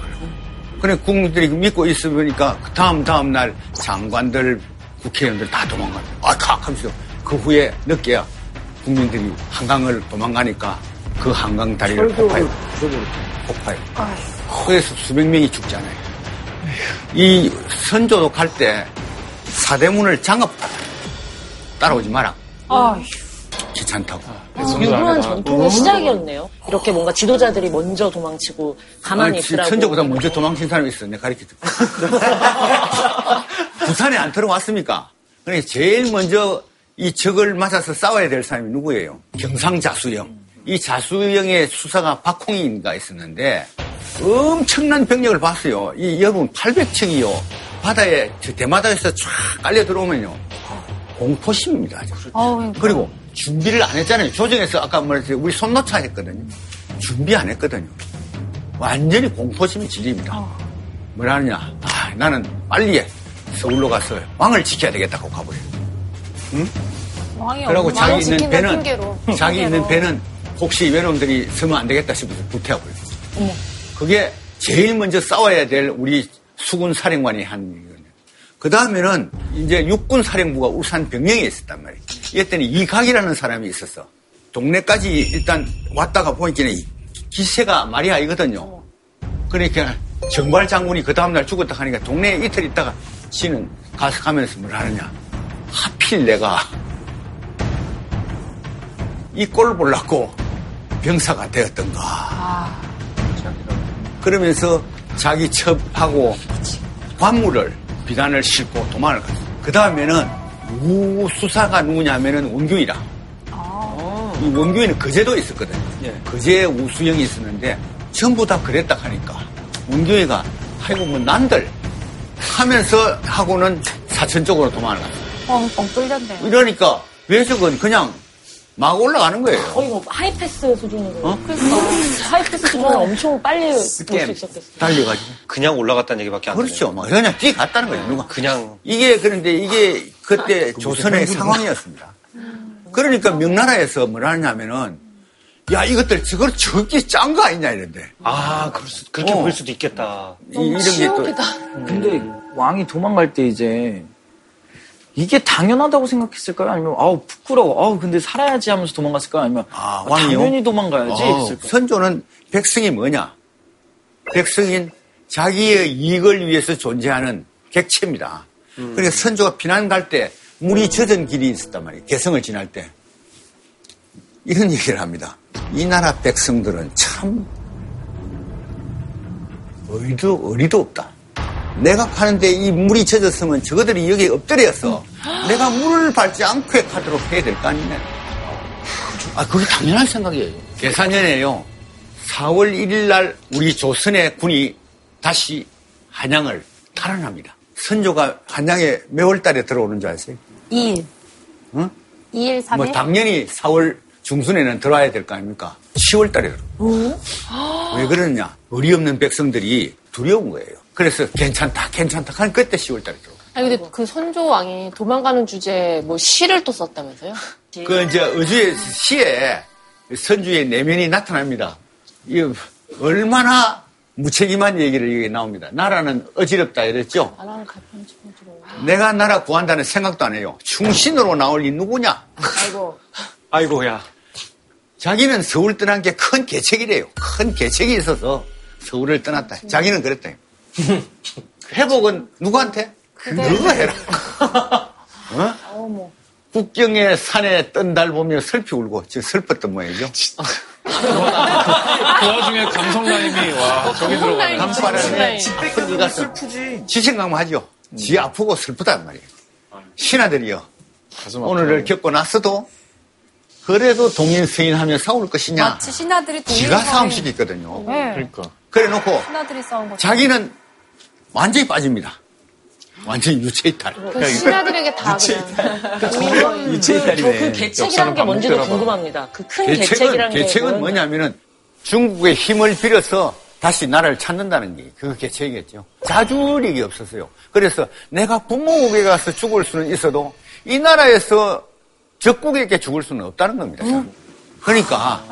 그래 국민들이 믿고 있으니까 그 다음 다음 날 장관들 국회의원들 다 도망가요. 아, 칵 하면서 그 후에 늦게야 국민들이 한강을 도망가니까 그 한강 다리를 폭파해요. 폭파해요. 그래서 수백 명이 죽잖아요. 이 선조도 갈때 사대문을 장갑받아 따라오지 마라. 아휴. 귀찮다고. 유구한 전통의 시작이었네요. 이렇게 뭔가 지도자들이 먼저 도망치고 가만히 아니, 있으라고. 선조보다 먼저 도망친 사람이 있어. 내가 가르쳐줄게. 부산에 안 들어왔습니까? 그러니까 제일 먼저 이 적을 맞아서 싸워야 될 사람이 누구예요? 경상자수영. 이 자수영의 수사가 박홍인가 있었는데 엄청난 병력을 봤어요. 이 여러분 800층이요. 바다에 저 대마다에서 쫙 깔려 들어오면요. 공포심입니다. 아주. 어우, 그러니까. 그리고 준비를 안 했잖아요. 조정에서 아까 말했듯이 우리 손놓자 했거든요. 준비 안 했거든요. 완전히 공포심이 진립니다. 뭐라 하느냐. 아, 나는 빨리 서울로 가서 왕을 지켜야 되겠다고 가버려요. 왕이 그러고 자기 있는 배는, 핑계로. 자기 있는 핑계로. 배는 혹시 외놈들이 서면 안 되겠다 싶어서 불태워버려요. 그게 제일 먼저 싸워야 될 우리 수군 사령관이 한 일이거든요. 그 다음에는 이제 육군 사령부가 울산 병영에 있었단 말이에요. 이때는 이각이라는 사람이 있었어. 동네까지 일단 왔다가 보니까 이 기세가 말이 아니거든요. 그러니까 정발 장군이 그 다음날 죽었다 하니까 동네에 이틀 있다가 지는 가서 가면서 뭘 하느냐. 하필 내가 이 꼴을 보려고 병사가 되었던가. 그러면서 자기 첩하고 관물을 비단을 싣고 도망을 갔어요. 그 다음에는 우수사가 누구냐면은 원규이라. 이 원규이는 거제도에 있었거든요. 거제에 우수영이 있었는데 전부 다 그랬다 하니까 원규이가 아이고 뭐 난들 하면서 하고는 사천 쪽으로 도망을 갔어요. 뻥뻥 뚫렸네. 이러니까 외적은 그냥 막 올라가는 거예요. 거의 뭐 하이패스 수준으로. 어? 하이패스 수준으로 엄청 빨리 볼 수. 있었겠어요. 달려가지고. 그냥 올라갔다는 얘기밖에 안 그렇죠. 막 그냥 뛰어갔다는 거예요, 누가. 그냥 이게 그런데 이게 그때 조선의 상황이었습니다. 그러니까 명나라에서 뭐라 하냐면은 야 이것들 저걸 저기 짠 거 아니냐 이런데. 아, 그럴 수, 그렇게 어. 볼 수도 있겠다. 이, 이런 게 또. 근데 왕이 도망갈 때 이제 이게 당연하다고 생각했을까요? 아니면 아우 부끄러워. 아우 근데 살아야지 하면서 도망갔을까요? 아니면 아, 아? 당연히 도망가야지 어, 했을까요? 선조는 백성이 뭐냐? 백성인 자기의 이익을 위해서 존재하는 객체입니다. 그러니까 선조가 피난 갈 때 물이 젖은 길이 있었단 말이에요. 개성을 지날 때. 이런 얘기를 합니다. 이 나라 백성들은 참 어리도 어리도 없다. 내가 가는데 이 물이 젖었으면 저거들이 여기에 엎드려서 내가 물을 밟지 않고 가도록 해야 될 거 아니냐. 아, 그게 당연한 생각이에요. 계산년에요. 4월 1일 날 우리 조선의 군이 다시 한양을 탈환합니다. 선조가 한양에 몇월 달에 들어오는 줄 아세요? 2일. 응? 2일, 3일. 뭐 당연히 4월 중순에는 들어와야 될 거 아닙니까? 10월 달에 들어. 왜 그러느냐? 의리 없는 백성들이 두려운 거예요. 그래서 괜찮다, 괜찮다 하는 그때 10월 달에 들어. 아니 근데 그 선조 왕이 도망가는 주제에 뭐 시를 또 썼다면서요? 그 이제 어주의 시에 선주의 내면이 나타납니다. 이 얼마나 무책임한 얘기를 이게 나옵니다. 나라는 어지럽다 이랬죠. 내가 나라 구한다는 생각도 안 해요. 충신으로 나올 이 누구냐? 아이고 아이고야. 자기는 서울 떠난 게 큰 계책이래요. 큰 계책이 있어서 서울을 떠났다. 자기는 그랬다. 회복은 누구한테? 너가 해라. 어? 어머 국경의 산에 뜬 달 보며 슬피 울고 저 슬펐던 모양이죠. 그 와중에 감성 라임이 와 저기 들어가네. 감바람에 아픈 일 같은 슬프지. 지생각하죠. 지 아프고 슬프단 말이에요. 신하들이요. 오늘을 겪고 나서도 그래도 동인 서인하며 싸울 것이냐. 마치 신하들이 동일 지가 상황에- 싸움시켰거든요. 네. 그러니까. 그래 놓고 신하들이 싸운. 자기는 완전히 빠집니다. 완전히 유체이탈. 그 신하들에게 다 그냥 저그 계책이라는 게 뭔지도 궁금합니다. 그 큰 계책이라는 게 계책은? 뭐냐면은 중국의 힘을 빌어서 다시 나라를 찾는다는 게그 개체이겠죠. 자주력이 없었어요. 그래서 내가 부모국에 가서 죽을 수는 있어도 이 나라에서 적국에게 죽을 수는 없다는 겁니다. 그러니까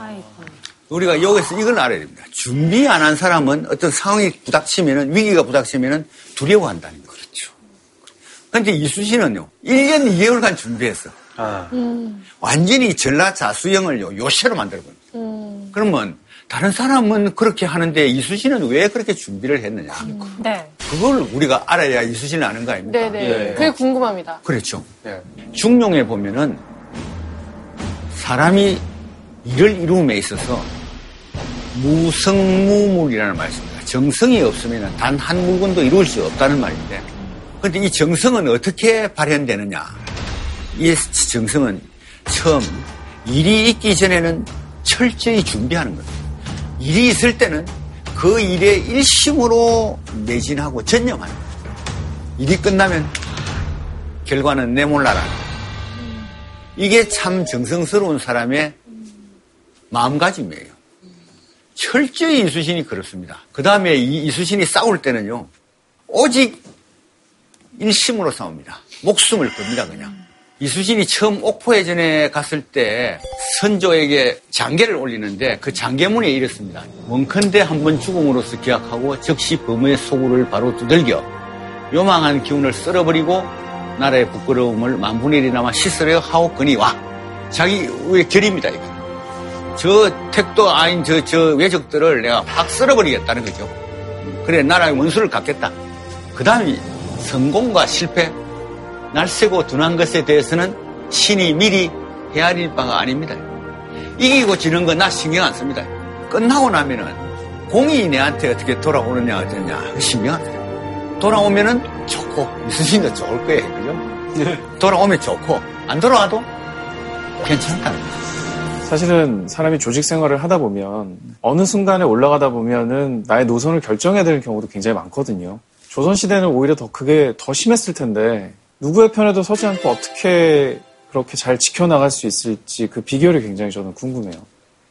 우리가 여기서 이걸 알아야 됩니다. 준비 안 한 사람은 어떤 상황이 부닥치면은 위기가 부닥치면은 두려워한다는 거죠. 그런데 이수신은요 1년 2개월간 준비했어. 완전히 전라자수형을 요새로 만들어 버립니다. 그러면 다른 사람은 그렇게 하는데 이수신은 왜 그렇게 준비를 했느냐? 네. 그걸 우리가 알아야 이수신을 아는 거 아닙니까? 네네. 그게 궁금합니다. 그렇죠. 중용에 보면은 사람이 일을 이루음에 있어서 무성무물이라는 말이 있습니다. 정성이 없으면 단 한 물건도 이룰 수 없다는 말인데 그런데 이 정성은 어떻게 발현되느냐? 이 정성은 처음 일이 있기 전에는 철저히 준비하는 겁니다. 일이 있을 때는 그 일에 일심으로 매진하고 전념하는 거예요. 일이 끝나면 결과는 내 몰라라. 이게 참 정성스러운 사람의 마음가짐이에요. 철저히 이수신이 그렇습니다. 그 다음에 이 이수신이 싸울 때는요, 오직 일심으로 싸웁니다. 목숨을 겁니다, 그냥. 이수신이 처음 옥포해전에 갔을 때 선조에게 장계를 올리는데 그 장계문에 이랬습니다. 원컨대 한 번 죽음으로써 기약하고 즉시 범의 소굴을 바로 두들겨 요망한 기운을 썰어버리고 나라의 부끄러움을 만분의 일이나마 씻으려 하옵거니와 자기 의 결입니다. 이거. 저 택도 아닌 저, 저 외적들을 내가 확 썰어버리겠다는 거죠. 그래 나라의 원수를 갚겠다. 그 다음이 성공과 실패 날새고 둔한 것에 대해서는 신이 미리 헤아릴 바가 아닙니다. 이기고 지는 건 나 신경 안 씁니다. 끝나고 나면은 공이 내한테 어떻게 돌아오느냐 어쩌냐 신경 안 써요. 돌아오면은 좋고 이수신도 좋을 거예요. 그죠? 돌아오면 좋고 안 돌아와도 괜찮다. 사실은 사람이 조직 생활을 하다 보면 어느 순간에 올라가다 보면은 나의 노선을 결정해야 되는 경우도 굉장히 많거든요. 조선시대는 오히려 더 그게 더 심했을 텐데 누구의 편에도 서지 않고 어떻게 그렇게 잘 지켜나갈 수 있을지 그 비결이 굉장히 저는 궁금해요.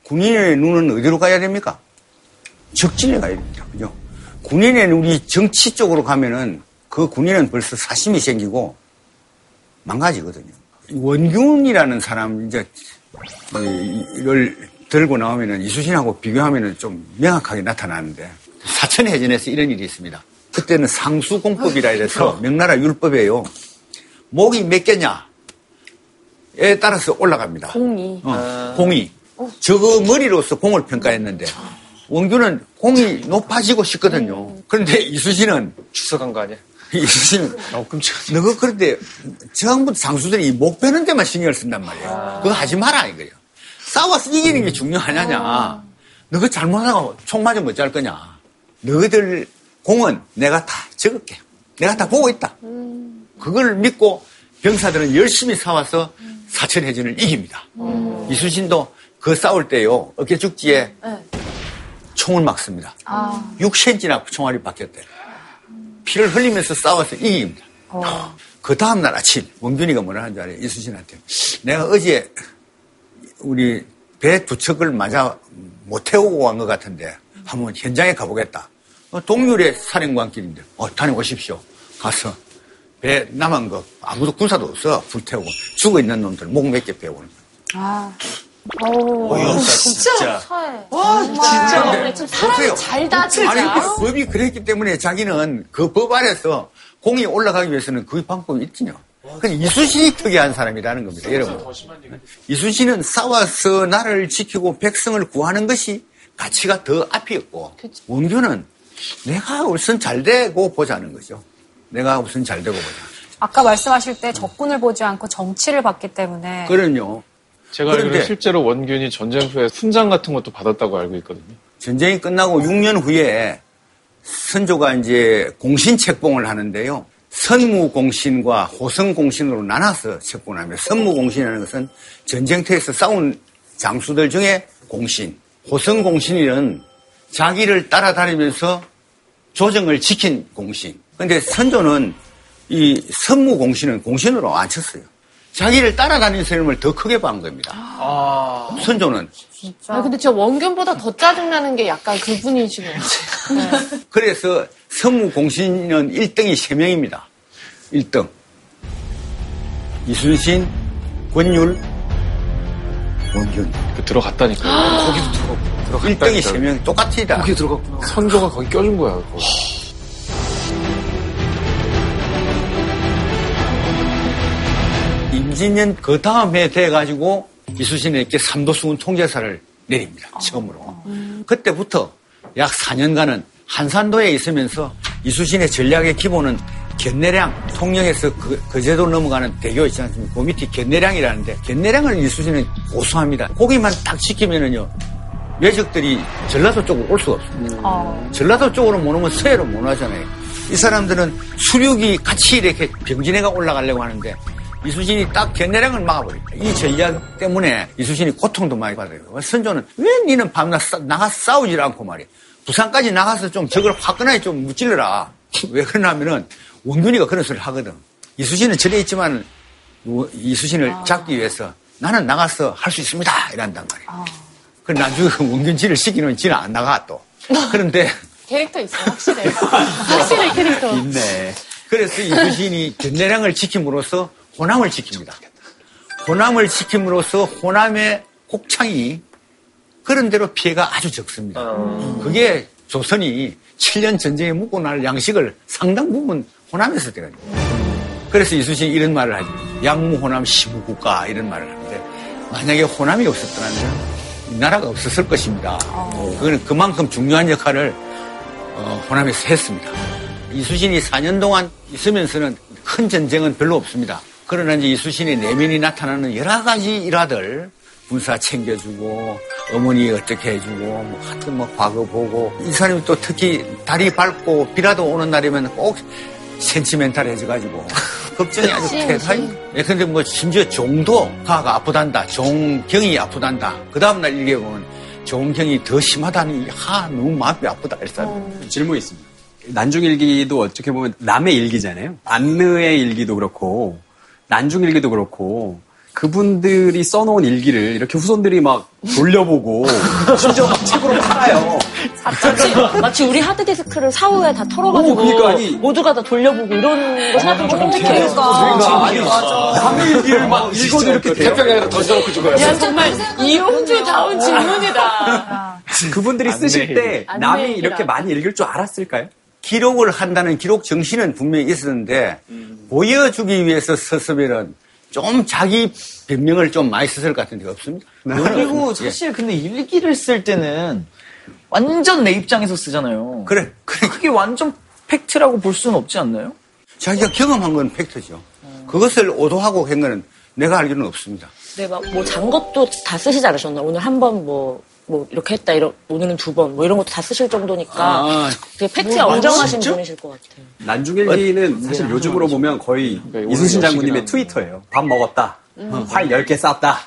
군인의 눈은 어디로 가야 됩니까? 적진에 가야 됩니다. 그죠? 군인의 눈이 정치 쪽으로 가면은 그 군인은 벌써 사심이 생기고 망가지거든요. 원균이라는 사람 이제 이를 들고 나오면은 이수신하고 비교하면은 좀 명확하게 나타나는데 사천 해전에서 이런 일이 있습니다. 그때는 상수공법이라 해서 명나라 율법이에요. 목이 몇 개냐에 따라서 올라갑니다. 공이. 어, 공이. 저거 머리로서 공을 평가했는데 원규는 공이 높아지고 싶거든요. 그런데 이수신은 추석한 거 아니야? 이수신은 어. 너가 그런데 전부 장수들이 이 목 빼는 데만 신경을 쓴단 말이에요. 그거 하지 마라 이거예요. 싸워서 이기는 게 중요하냐냐. 너가 잘못하고 총 맞으면 어쩔 거냐. 너희들 공은 내가 다 적을게. 내가 다 보고 있다. 그걸 믿고 병사들은 열심히 싸워서 사천해전을 이깁니다. 이수신도 그 싸울 때요 어깨 죽지에 총을 막습니다. 아. 6cm나 총알이 박혔대. 피를 흘리면서 싸워서 이깁니다. 그 다음날 아침 원균이가 뭐라 하는 줄 알아요? 이수신한테. 내가 어제 우리 배 두 척을 맞아 못 태우고 간 것 같은데 한번 현장에 가보겠다. 어, 동률의 사령관길인데 어, 다녀오십시오. 가서 배 남은 거 아무도 군사도 없어 불태우고 죽어 있는 놈들 목 몇 개 빼오는 거 야. 아. 어이없다, 진짜. 사해. 와, 진짜. 참 사람이 보세요. 잘다, 진짜. 아니, 그 법이 그랬기 때문에 자기는 그 법 아래서 공이 올라가기 위해서는 그 방법이 있지요. 그 이수신이 특이한 사람이라는 겁니다, 여러분. 이수신은 싸워서 나라를 지키고 백성을 구하는 것이 가치가 더 앞이었고, 원규는 내가 우선 잘 되고 보자는 거죠. 내가 우선 잘 되고 보자. 아까 말씀하실 때 적군을 보지 않고 정치를 봤기 때문에 그럼요. 제가 알기로 실제로 원균이 전쟁 후에 훈장 같은 것도 받았다고 알고 있거든요. 전쟁이 끝나고 6년 후에 선조가 이제 공신 책봉을 하는데요. 선무 공신과 호성 공신으로 나눠서 책봉을 합니다. 선무 공신이라는 것은 전쟁터에서 싸운 장수들 중에 공신, 호성 공신이는 자기를 따라다니면서 조정을 지킨 공신. 근데 선조는 이 선무 공신은 공신으로 안 쳤어요. 자기를 따라다니는 사람을 더 크게 본 겁니다. 선조는. 아, 근데 저 원균보다 더 짜증나는 게 약간 것 같아요. 그래서 성무 공신은 1등이 3명입니다. 1등. 이순신, 권율, 원균. 그 들어갔다니까. 거기도 들어, 1등이 3명 똑같이다. 거기 들어갔구나. 선조가 거기 껴준 거야. 임진년 그 다음 해 돼가지고 이수신에게 삼도수군 통제사를 내립니다. 처음으로. 그때부터 약 4년간은 한산도에 있으면서 이수신의 전략의 기본은 견내량, 통영에서 그, 거제도 넘어가는 대교 있지 않습니까? 그 밑이 견내량이라는데 견내량을 이수신은 고수합니다. 거기만 딱 지키면은요. 외적들이 전라도 쪽으로 올 수가 없습니다. 전라도 쪽으로 못 오면 서해로 못 오잖아요. 이 사람들은 수륙이 같이 이렇게 병진해가 올라가려고 하는데 이수신이 딱 견내량을 막아버립니다. 이 전략 때문에 이수신이 고통도 많이 받아요. 선조는 왜 니는 밤낮 싸- 나가서 싸우질 않고 말이야. 부산까지 나가서 좀 적을 화끈하게 좀 무찔러라. 왜 그러냐면은 원균이가 그런 소리를 하거든. 이수신은 전에 있지만 뭐 이수신을 잡기 위해서 나는 나가서 할 수 있습니다. 이란단 말이야. 그 나중에 원균지를 시키면 지는 안 나가 또. 그런데 캐릭터 있어요, 확실해. 확실해, 캐릭터. 있네. 그래서 이수신이 견내량을 지킴으로써 호남을 지킵니다. 호남을 지킴으로써 호남의 곡창이 그런 대로 피해가 아주 적습니다. 그게 조선이 7년 전쟁에 묵고 날 양식을 상당 부분 호남에서 되거든요. 그래서 이수신이 이런 말을 하죠. 양무 호남 시부국가 이런 말을 하는데 만약에 호남이 없었더라면 이 나라가 없었을 것입니다. 그거는 그만큼 중요한 역할을 어, 호남에서 했습니다. 이수신이 4년 동안 있으면서는 큰 전쟁은 별로 없습니다. 그러나 이제 이수신의 내면이 나타나는 여러 가지 일화들, 군사 챙겨주고, 어머니 어떻게 해주고, 뭐 하여튼 뭐 과거 보고, 이 사람이 또 특히 달이 밝고 비라도 오는 날이면 꼭 센치멘탈해져가지고, 걱정이 아주 대단히. 예, 근데 뭐 심지어 종도 가가 아프단다, 종경이 아프단다. 그 다음날 일기에 보면 종경이 더 심하다니, 하, 너무 마음이 아프다. 이랬어요. 질문이 있습니다. 난중일기도 어떻게 보면 남의 일기잖아요. 안느의 일기도 그렇고 난중일기도 그렇고 그분들이 써놓은 일기를 이렇게 후손들이 막 돌려보고 심지어 막 책으로 팔아요. 마치, 마치 우리 하드디스크를 사후에 다 털어가지고 오, 그러니까 아니- 모두가 다 돌려보고 이런 거 생각하면 조금 끔찍해요. 그러니까 아니, 남의 일기를 막 읽어도 이렇게. 태평양에다 던져놓고 죽어요. 야, 정말 이용주다운 질문이다. 그분들이 쓰실 때 남이. 이렇게 많이 읽을 줄 알았을까요? 기록을 한다는 기록 정신은 분명히 있었는데 보여주기 위해서 썼으면은 좀 자기 변명을 좀 많이 썼을 것 같은데 없습니다. 그거는 그리고 없습니다. 사실 근데 일기를 쓸 때는 완전 내 입장에서 쓰잖아요. 그래, 그래. 그게 완전 팩트라고 볼 수는 없지 않나요? 자기가 경험한 건 팩트죠. 그것을 오도하고 한 거는 내가 알기로는 없습니다. 네, 막뭐 잔것도 다 쓰시지 않으셨나? 오늘 한번 뭐, 뭐 이렇게 했다, 이러, 오늘은 두 번, 뭐 이런 것도 다 쓰실 정도니까 아, 되게 팩트에 뭐, 엄정하신 진짜? 분이실 것 같아요. 난중일기는 사실 요즘으로 보면 거의 이순신 장군님의 트위터예요. 밥 먹었다. 활 10개 쐈다.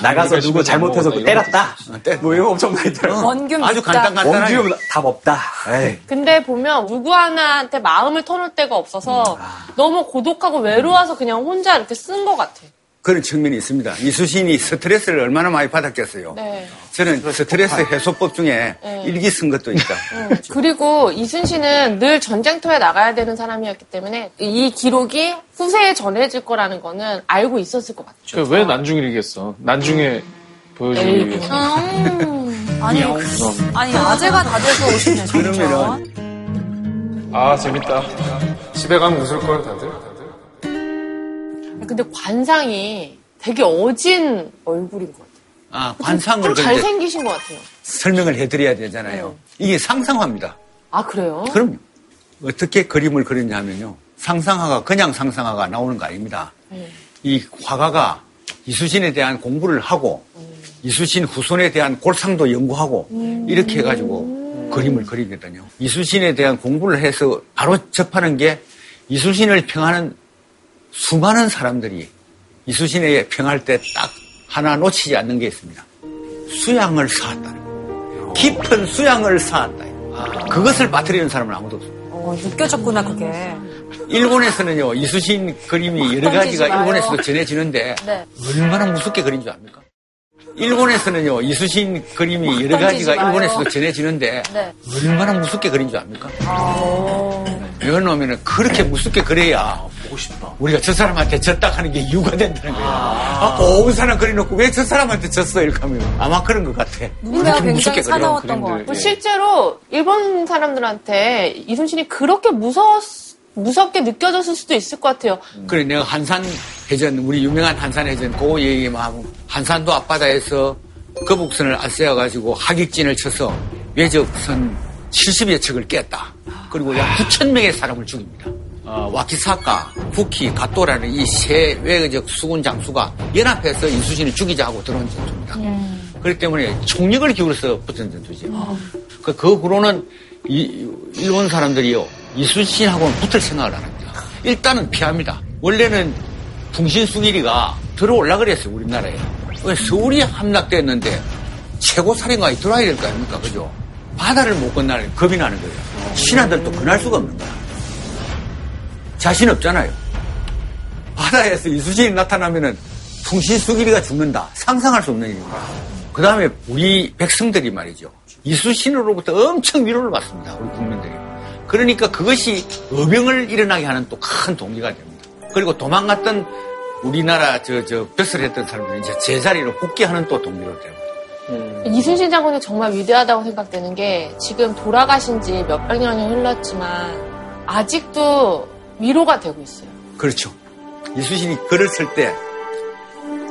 나가서 누구 잘못해서 그 때렸다. 뭐 이런 거 엄청 많이 들어요. 원균 아주 묻다. 간단간단하게. 원규 답 없다. 에이. 근데 보면 누구 하나한테 마음을 터놓을 데가 없어서 너무 고독하고 외로워서 그냥 혼자 이렇게 쓴 것 같아. 그런 측면이 있습니다. 이수신이 스트레스를 얼마나 많이 받았겠어요. 네. 저는 스트레스 해소법 중에 네. 일기 쓴 것도 있다. 음, 그리고 이순신은 늘 전쟁터에 나가야 되는 사람이었기 때문에 이 기록이 후세에 전해질 거라는 거는 알고 있었을 것 같죠. 왜 난중일이겠어? 난중에 보여주기 위해서. 아니, 아니 아재가 다 돼서 오시네. 진짜. 그러면은 아 재밌다. 집에 가면 웃을 걸 다들. 근데 관상이 되게 어진 얼굴인 것 같아요. 아, 관상을 좀 잘생기신 것 같아요. 설명을 해드려야 되잖아요. 이게 상상화입니다. 아 그래요? 그럼요. 어떻게 그림을 그리냐 하면요. 상상화가 그냥 상상화가 나오는 거 아닙니다. 네. 이 화가가 이수신에 대한 공부를 하고 이수신 후손에 대한 골상도 연구하고 이렇게 해가지고 그림을 그리거든요. 이수신에 대한 공부를 해서 바로 접하는 게 이수신을 평하는 수많은 사람들이 이수신에 평할 때 딱 하나 놓치지 않는 게 있습니다. 수양을 거예요. 깊은 수양을 쌓았다. 그것을 빠뜨리는 사람은 아무도 없습니다. 어, 느껴졌구나 그게. 일본에서는요, 이수신 그림이 여러 가지가 일본에서도 전해지는데, 네. 얼마나 무섭게 그린 줄 압니까? 일본에서는요, 이수신 그림이 여러 가지가 마요. 일본에서도 전해지는데, 네. 얼마나 무섭게 그린 줄 압니까? 아. 왜 그러면은 그렇게 무섭게 그래야 보고 싶다. 우리가 저 사람한테 졌다 하는 게 이유가 된다는 거야. 아, 온 사람 그려놓고 왜 저 사람한테 졌어? 이렇게 하면 아마 그런 것 같아. 그렇게 굉장히 무섭게 그려. 사나웠던 것 같아요. 뭐 실제로 일본 사람들한테 이순신이 그렇게 무서웠, 무섭게 느껴졌을 수도 있을 것 같아요. 그래 내가 한산 해전 우리 유명한 한산 해전 그 얘기만 하고 한산도 앞바다에서 거북선을 앞세워 가지고 하객진을 쳐서 외적선 70여 척을 깼다. 그리고 약 9천 명의 사람을 죽입니다. 어, 와키사카, 후키, 가토라는 이 세 외적 수군 장수가 연합해서 이수신을 죽이자 하고 들어온 전투입니다. 그렇기 때문에 총력을 기울여서 붙은 전투죠. 그, 그 후로는 이- 일본 사람들이요 이순신하고는 붙을 생각을 안 합니다. 일단은 피합니다. 원래는 풍신수길이가 들어올라 그랬어요 우리나라에. 왜 서울이 함락됐는데 최고 살인관이 들어와야 될 거 아닙니까, 그죠? 바다를 못 건너는 겁이 나는 거예요. 신하들도 건널 수가 없는 거야. 자신 없잖아요. 바다에서 이수신이 나타나면은 풍신수길이가 죽는다. 상상할 수 없는 일입니다. 그 다음에 우리 백성들이 말이죠. 이수신으로부터 엄청 위로를 받습니다. 우리 국민들이. 그러니까 그것이 어병을 일어나게 하는 또 큰 동기가 됩니다. 그리고 도망갔던 우리나라 저, 저, 벼슬 했던 사람들이 이제 제자리로 복귀하는 또 동기로 되고. 이순신 장군이 정말 위대하다고 생각되는 게 지금 돌아가신 지 몇백 년이 흘렀지만 아직도 위로가 되고 있어요. 그렇죠. 이수신이 글을 쓸 때,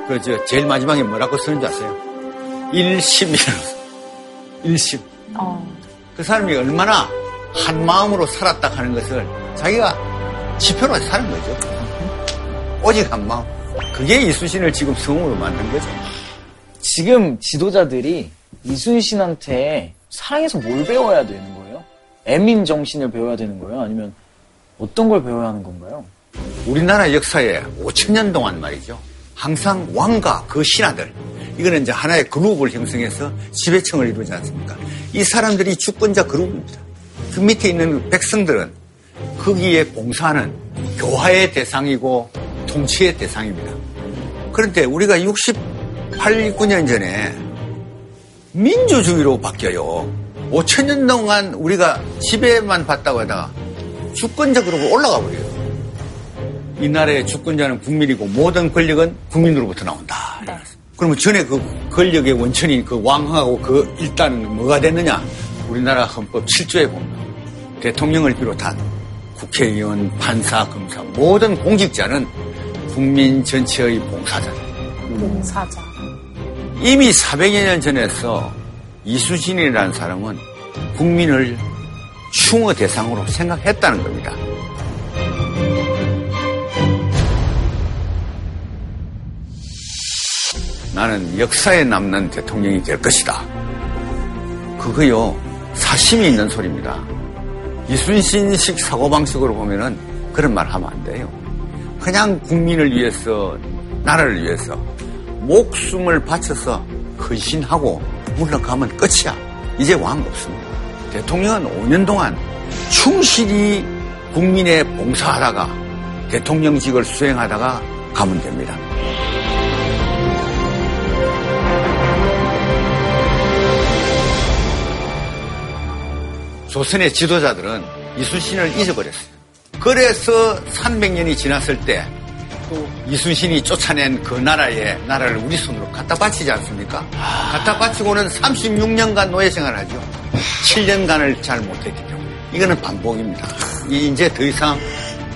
그, 저, 제일 마지막에 뭐라고 쓰는 줄 아세요? 일심이라고. 써. 일심. 그 사람이 얼마나 한 마음으로 살았다 하는 것을 자기가 지표로 사는 거죠. 오직 한 마음. 그게 이수신을 지금 성우로 만든 거죠. 지금 지도자들이 이순신한테 사랑에서 뭘 배워야 되는 거예요? 애민 정신을 배워야 되는 거예요? 아니면 어떤 걸 배워야 하는 건가요? 우리나라 역사에 5천년 동안 말이죠. 항상 왕과 그 신하들, 이거는 이제 하나의 그룹을 형성해서 지배층을 이루지 않습니까? 이 사람들이 주권자 그룹입니다. 그 밑에 있는 백성들은 거기에 봉사하는 교화의 대상이고 통치의 대상입니다. 그런데 우리가 68, 9년 전에 민주주의로 바뀌어요. 5천 년 동안 우리가 지배만 받다고 하다가 주권자 그룹으로 올라가 버려요. 이 나라의 주권자는 국민이고 모든 권력은 국민으로부터 나온다. 그러면 전에 그 권력의 원천인 그 왕하고 그 일단 뭐가 됐느냐? 우리나라 헌법 7조에 보면 대통령을 비롯한 국회의원, 판사, 검사 모든 공직자는 국민 전체의 봉사자. 봉사자. 이미 400여 년 전에서 이수진이라는 사람은 국민을 충어 대상으로 생각했다는 겁니다. 나는 역사에 남는 대통령이 될 것이다. 그거요, 사심이 있는 소리입니다. 이순신식 사고방식으로 보면은 그런 말 하면 안 돼요. 그냥 국민을 위해서, 나라를 위해서 목숨을 바쳐서 헌신하고 물러가면 끝이야. 이제 왕 없습니다. 대통령은 5년 동안 충실히 국민에 봉사하다가 대통령직을 수행하다가 가면 됩니다. 조선의 지도자들은 이순신을 잊어버렸어요. 그래서 300년이 지났을 때 이순신이 쫓아낸 그 나라에 나라를 우리 손으로 갖다 바치지 않습니까? 갖다 바치고는 36년간 노예 생활하죠. 7년간을 잘 못했기 때문에 이거는 반복입니다. 이- 이제 더 이상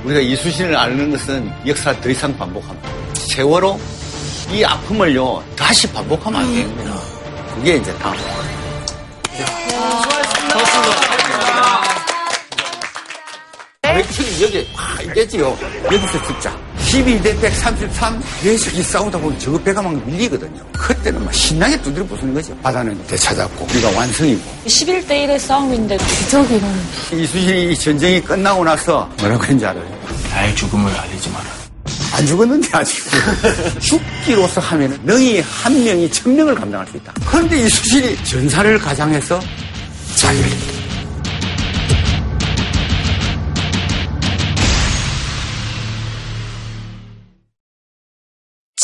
우리가 이순신을 아는 것은 역사 더 이상 반복하면 세월호 이 아픔을요 다시 반복하면 안 됩니다. 그게 이제 다음. 외측이 여기 와 이겠지요. 여기서 죽자. 12대 133 외측이 싸우다 보면 저 배가 막 밀리거든요. 그때는 막 신나게 두드려 부수는 거죠. 바다는 되찾았고 우리가 완성이고 11대 1의 싸움인데 기적이 일어나. 이수신이 이 전쟁이 끝나고 나서 뭐라고 했는지 알아요? 나의 죽음을 알리지 마라. 안 죽었는데 아직 죽기로서 하면은 너희 한 명이 천 명을 감당할 수 있다. 그런데 이수신이 전사를 가장해서 자기를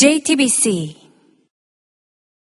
JTBC